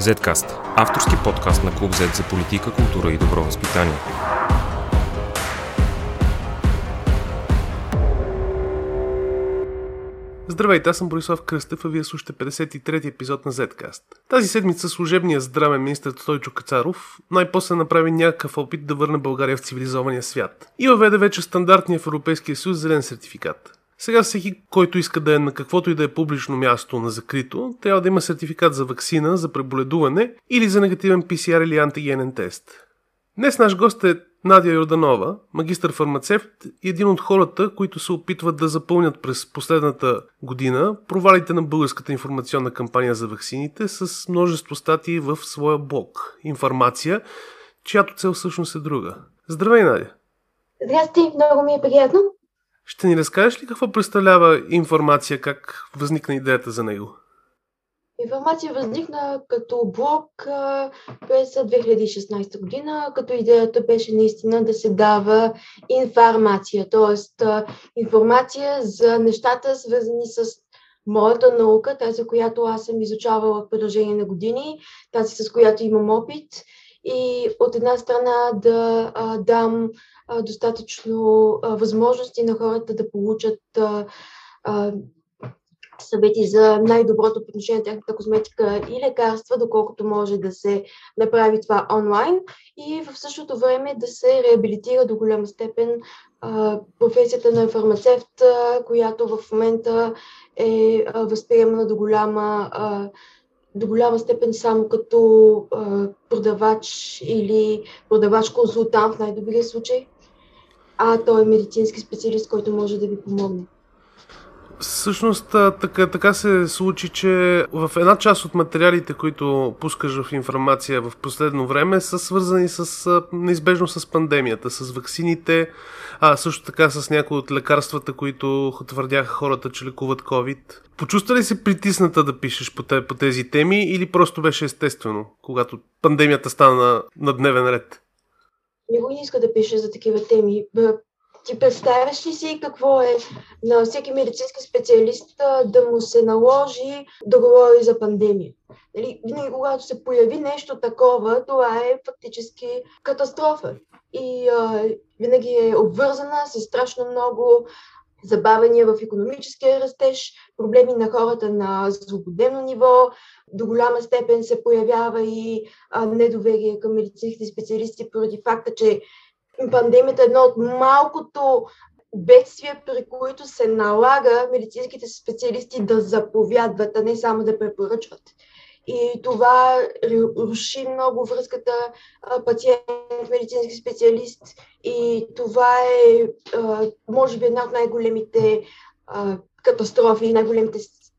Zcast – авторски подкаст на Клуб Z за политика, култура и добро възпитание. Здравейте, аз съм Борислав Кръстев, а вие слушате 53-ти епизод на Zcast. Тази седмица служебният здравен министр Стойчо Кацаров най-после направи някакъв опит да върне България в цивилизования свят и въведе вече стандартния в Европейския съюз зелен сертификат. Сега всеки, който иска да е на каквото и да е публично място на закрито, трябва да има сертификат за вакцина, за преболедуване или за негативен PCR или антигенен тест. Днес наш гост е Надя Йорданова, магистър фармацевт и един от хората, които се опитват да запълнят през последната година провалите на българската информационна кампания за ваксините с множество статии в своя блог Информация, чиято цел всъщност е друга. Здравей, Надя! Здрасти, много ми е приятно. Ще ни разкажеш ли какво представлява информация, как възникна идеята за него? Информация възникна като блог през 2016 година, като идеята беше наистина да се дава информация, т.е. информация за нещата, свързани с моята наука, тази, която аз съм изучавала в продължение на години, тази, с която имам опит и от една страна да а, дам достатъчно възможности на хората да получат съвети за най-доброто отношение на тяхната козметика и лекарства, доколкото може да се направи това онлайн и в същото време да се реабилитира до голяма степен професията на фармацевт, която в момента е възприемана до голяма до голяма степен само като продавач или продавач-консултант в най-добрия случай, а той е медицински специалист, който може да ви помогне. Всъщност така, така се случи, че в една част от материалите, които пускаш в информация в последно време, са свързани с, неизбежно с пандемията, с ваксините, а също така с някои от лекарствата, които твърдяха хората, че лекуват COVID. Почувства ли се притисната да пишеш по, по тези теми или просто беше естествено, когато пандемията стана на, на дневен ред? Никой не иска да пише за такива теми. Ти представяш ли си какво е на всеки медицински специалист да му се наложи да говори за пандемия? Нали, винаги, когато се появи нещо такова, това е фактически катастрофа. И а, винаги е обвързана с страшно много забавения в економическия растеж, проблеми на хората на злободневно ниво, до голяма степен се появява и недоверие към медицинските специалисти поради факта, че пандемията е едно от малкото бедствия, при които се налага медицинските специалисти да заповядват, а не само да препоръчват. И това руши много връзката пациент-медицински специалист. И това е, може би, една от най-големите катастрофи, най-големите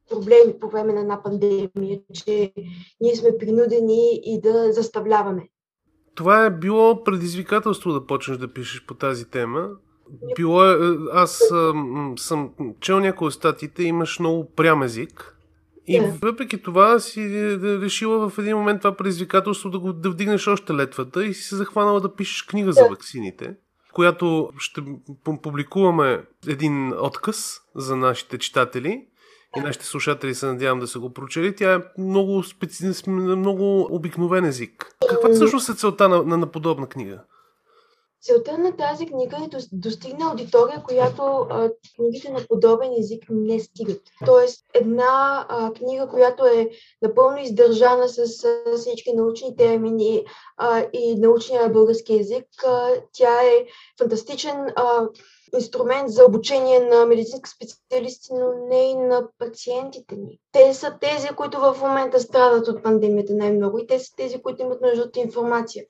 проблеми по време на една пандемия, че ние сме принудени и да заставляваме това е било предизвикателство да почнеш да пишеш по тази тема. Било е, аз съм, съм чел някои от статиите, имаш много прям език. И yeah. въпреки това си решила в един момент това предизвикателство да, го, да вдигнеш още летвата и си се захванала да пишеш книга yeah. за ваксините, която ще публикуваме един отказ за нашите читатели и нашите слушатели се надявам да са го прочели. Тя е много, специ... много обикновен език. Каква всъщност е целта на, на, на подобна книга? Целта на тази книга е да достигне аудитория, която а, книгите на подобен език не стигат. Тоест, една а, книга, която е напълно издържана с а, всички научни термини а, и научния български език, а, тя е фантастичен а, инструмент за обучение на медицински специалисти, но не и на пациентите ни. Те са тези, които в момента страдат от пандемията най-много и те са тези, които имат нужда от информация.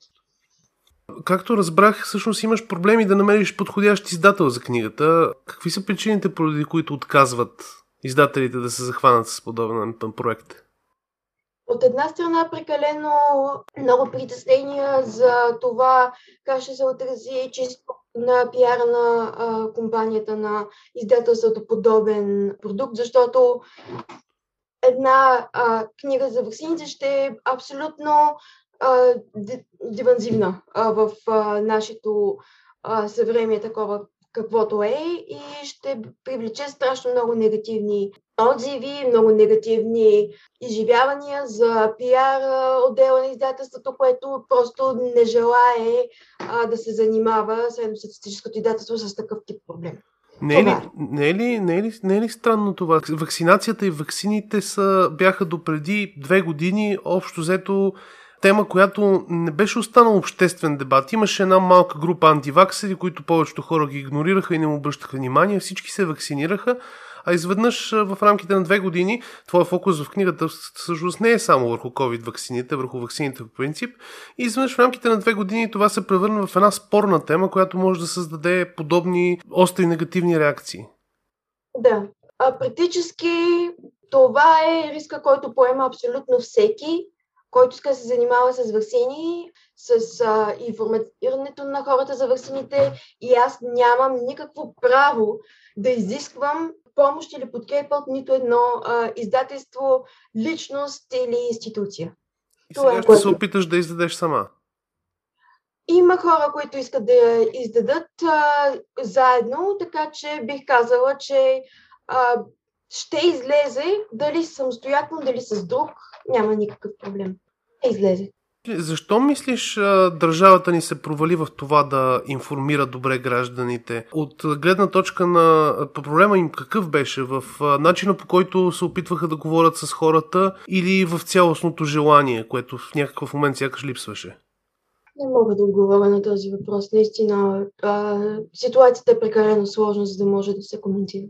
Както разбрах, всъщност имаш проблеми да намериш подходящ издател за книгата. Какви са причините, поради които отказват издателите да се захванат с подобен проект? От една страна прекалено много притеснения за това как ще се отрази чисто на пиара на а, компанията на издателството подобен продукт, защото една а, книга за вакцините ще е абсолютно а, диванзивна а, в а, нашето а, съвремие такова каквото е и ще привлече страшно много негативни отзиви, много негативни изживявания за пиар отдела на издателството, което просто не желае а, да се занимава средностатистическото издателство с такъв тип проблем. Не е, ли, не, е ли, не, е ли, не е ли странно това? Вакцинацията и вакцините са, бяха допреди две години общо взето тема, която не беше останал обществен дебат. Имаше една малка група антиваксери, които повечето хора ги игнорираха и не му обръщаха внимание. Всички се вакцинираха, а изведнъж в рамките на две години твоя фокус в книгата всъщност не е само върху COVID вакцините, върху вакцините по принцип. И изведнъж в рамките на две години това се превърна в една спорна тема, която може да създаде подобни остри негативни реакции. Да. А, практически това е риска, който поема абсолютно всеки, който иска да се занимава с вакцини, с а, информирането на хората за вакцините и аз нямам никакво право да изисквам помощ или подкрепа от нито едно а, издателство, личност или институция. И сега Това, е ще което... се опиташ да издадеш сама. Има хора, които искат да издадат а, заедно, така че бих казала, че а, ще излезе дали самостоятелно, дали с друг, няма никакъв проблем. Излезе. Защо мислиш държавата ни се провали в това да информира добре гражданите? От гледна точка на проблема им какъв беше? В начина по който се опитваха да говорят с хората или в цялостното желание, което в някакъв момент сякаш липсваше? Не мога да отговоря на този въпрос. Наистина, а, ситуацията е прекалено сложна, за да може да се коментира.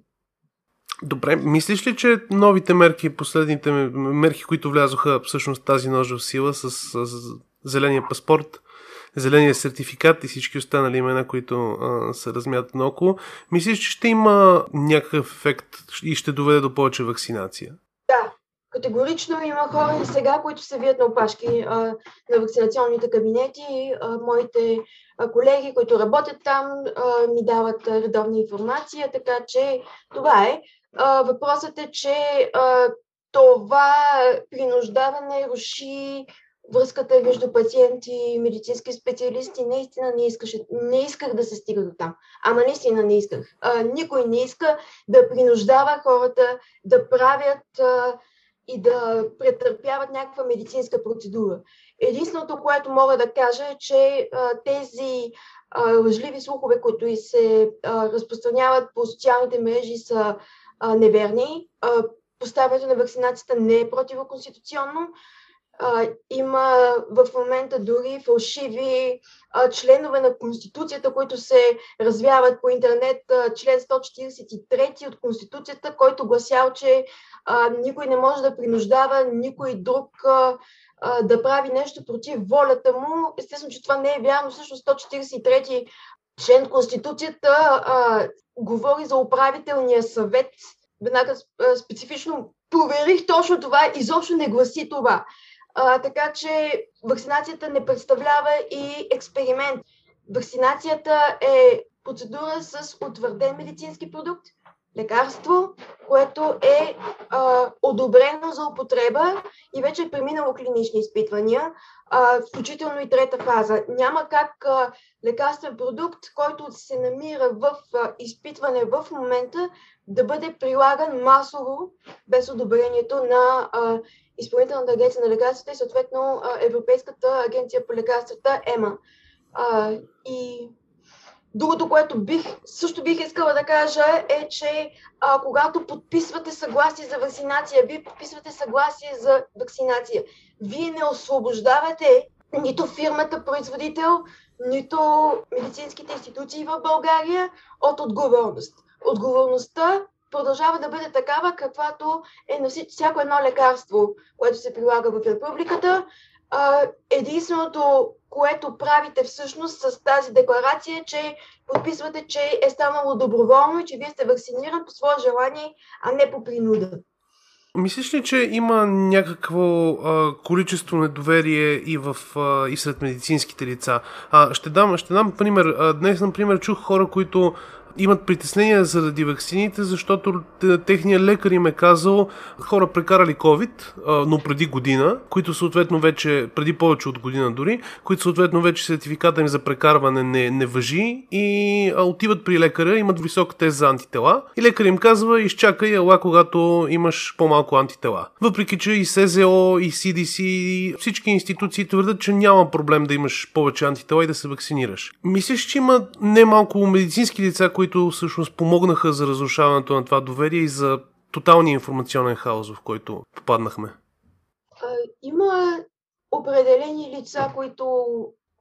Добре, мислиш ли, че новите мерки, последните мерки, които влязоха всъщност тази нож в сила с, с зеления паспорт, зеления сертификат и всички останали имена, които а, се размятат наоколо, мислиш, че ще има някакъв ефект и ще доведе до повече вакцинация? Категорично има хора сега, които се вият на опашки а, на вакцинационните кабинети. А, моите а, колеги, които работят там, а, ми дават редовна информация, така че това е. А, въпросът е, че а, това принуждаване руши връзката между пациенти и медицински специалисти. Наистина не, искаше, не исках да се стига до там. Ама наистина не исках. А, никой не иска да принуждава хората да правят а, и да претърпяват някаква медицинска процедура. Единственото, което мога да кажа е, че а, тези а, лъжливи слухове, които и се а, разпространяват по социалните мрежи, са а, неверни. А, поставянето на вакцинацията не е противоконституционно. А, има в момента дори фалшиви а, членове на Конституцията, които се развяват по интернет. А, член 143 от Конституцията, който гласял, че а, никой не може да принуждава никой друг а, а, да прави нещо против волята му. Естествено, че това не е вярно. Всъщност 143 член Конституцията а, говори за управителния съвет. Веднага специфично проверих точно това, изобщо не гласи това. А, така че вакцинацията не представлява и експеримент. Вакцинацията е процедура с утвърден медицински продукт, лекарство, което е а, одобрено за употреба и вече е преминало клинични изпитвания, а, включително и трета фаза. Няма как а, лекарствен продукт, който се намира в а, изпитване в момента, да бъде прилаган масово без одобрението на а, Изпълнителната агенция на лекарствата и съответно Европейската агенция по лекарствата ЕМА. А, и Другото, което бих, също бих искала да кажа е, че а, когато подписвате съгласие за вакцинация, вие подписвате съгласие за вакцинация. Вие не освобождавате нито фирмата производител, нито медицинските институции в България от отговорност. Отговорността продължава да бъде такава, каквато е на всяко едно лекарство, което се прилага в републиката. Единственото, което правите всъщност с тази декларация, е, че подписвате, че е станало доброволно и че вие сте вакциниран по свое желание, а не по принуда. Мислиш ли, че има някакво а, количество недоверие и, в, а, и сред медицинските лица? А, ще, дам, ще дам пример. А, днес, например, чух хора, които имат притеснения заради вакцините, защото техният лекар им е казал хора прекарали COVID, но преди година, които съответно вече, преди повече от година дори, които съответно вече сертификата им за прекарване не, не въжи и отиват при лекаря, имат висок тест за антитела и лекар им казва изчакай ела, когато имаш по-малко антитела. Въпреки, че и СЗО, и CDC, и всички институции твърдят, че няма проблем да имаш повече антитела и да се вакцинираш. Мислиш, че има немалко медицински лица, които всъщност помогнаха за разрушаването на това доверие и за тоталния информационен хаос, в който попаднахме? Има определени лица, които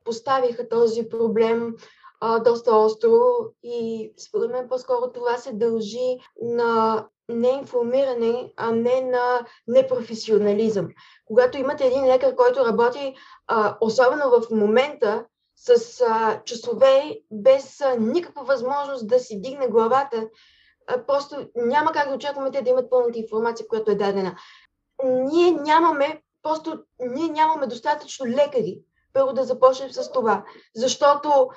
поставиха този проблем а, доста остро и според мен по-скоро това се дължи на неинформиране, а не на непрофесионализъм. Когато имате един лекар, който работи, а, особено в момента, с а, часове, без а, никаква възможност да си дигне главата, а, просто няма как да очакваме те да имат пълната информация, която е дадена. Ние нямаме, просто ние нямаме достатъчно лекари. Първо да започнем с това, защото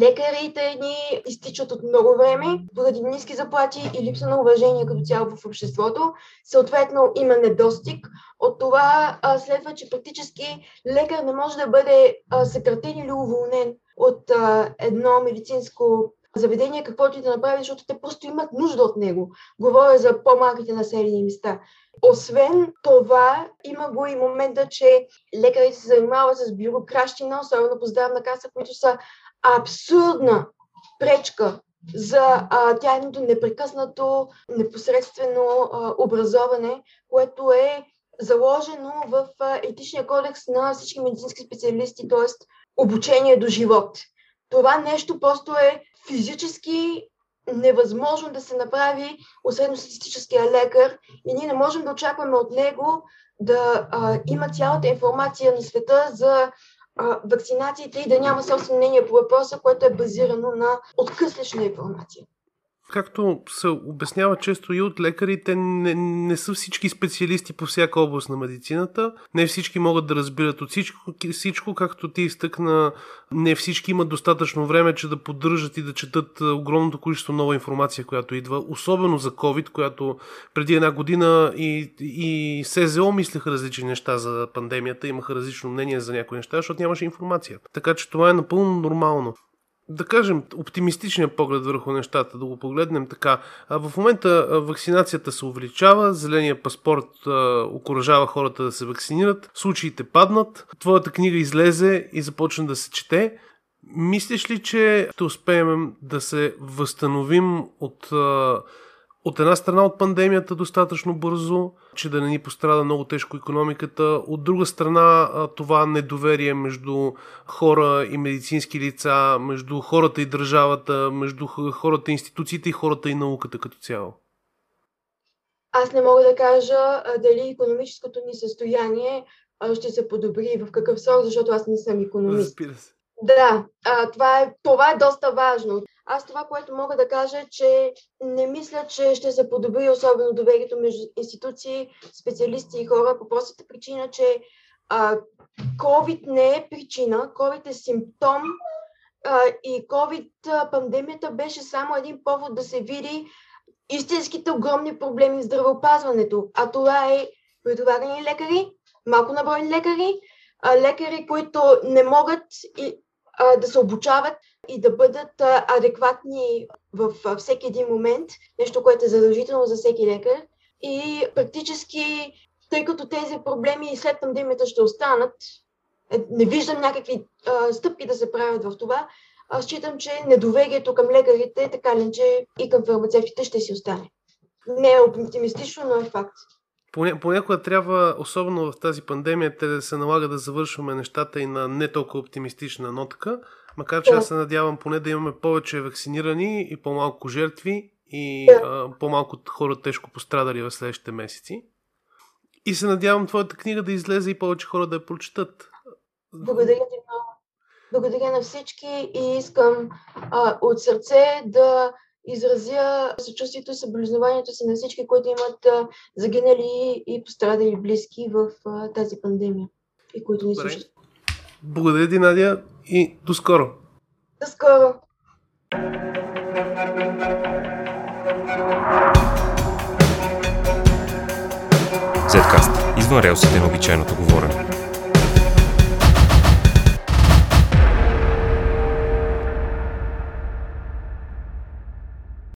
лекарите ни изтичат от много време поради ниски заплати и липса на уважение като цяло в обществото. Съответно има недостиг. От това а, следва, че практически лекар не може да бъде а, съкратен или уволнен от а, едно медицинско заведение, каквото и да направи, защото те просто имат нужда от него. Говоря за по-малките населени места. Освен това, има го и момента, че лекарите се занимават с бюрокращина, особено по здравна каса, които са абсурдна пречка за а, тяхното непрекъснато, непосредствено а, образоване, което е заложено в а, етичния кодекс на всички медицински специалисти, т.е. обучение до живот. Това нещо просто е физически невъзможно да се направи от средностатистическия лекар и ние не можем да очакваме от него да а, има цялата информация на света за вакцинациите и да няма собствено мнение по въпроса, което е базирано на откъслична информация както се обяснява често и от лекарите, не, не са всички специалисти по всяка област на медицината. Не всички могат да разбират от всичко, всичко както ти изтъкна. Не всички имат достатъчно време, че да поддържат и да четат огромното количество нова информация, която идва. Особено за COVID, която преди една година и, и СЗО мислеха различни неща за пандемията, имаха различно мнение за някои неща, защото нямаше информация. Така че това е напълно нормално да кажем, оптимистичния поглед върху нещата, да го погледнем така. В момента вакцинацията се увеличава, зеления паспорт окоръжава хората да се вакцинират, случаите паднат, твоята книга излезе и започна да се чете. Мислиш ли, че ще успеем да се възстановим от от една страна от пандемията достатъчно бързо, че да не ни пострада много тежко економиката. От друга страна това недоверие между хора и медицински лица, между хората и държавата, между хората и институциите и хората и науката като цяло. Аз не мога да кажа дали економическото ни състояние ще се подобри в какъв срок, защото аз не съм економист. Разбира се. Да, а, това, е, това е доста важно. Аз това, което мога да кажа, е, че не мисля, че ще се подобри особено доверието между институции, специалисти и хора по простата причина, че а, COVID не е причина, COVID е симптом а, и COVID пандемията беше само един повод да се види истинските огромни проблеми в здравеопазването. А това е претоварени лекари, малко наброй лекари, а, лекари, които не могат и, да се обучават и да бъдат адекватни в а, всеки един момент, нещо, което е задължително за всеки лекар. И практически, тъй като тези проблеми след пандемията ще останат, е, не виждам някакви а, стъпки да се правят в това, аз считам, че недоверието към лекарите, така ли, че и към фармацевтите ще си остане. Не е оптимистично, но е факт. Понякога трябва, особено в тази пандемия, те да се налага да завършваме нещата и на не толкова оптимистична нотка, макар че аз се надявам поне да имаме повече вакцинирани и по-малко жертви и а, по-малко хора тежко пострадали в следващите месеци. И се надявам твоята книга да излезе и повече хора да я прочитат. Благодаря ти много. Благодаря на всички и искам а, от сърце да изразя съчувствието и съболезнованието си на всички, които имат загинали и пострадали близки в тази пандемия и които ни слушат. Благодаря ти, Надя, и до скоро! До скоро! Zcast. Извън релсите на обичайното говорене.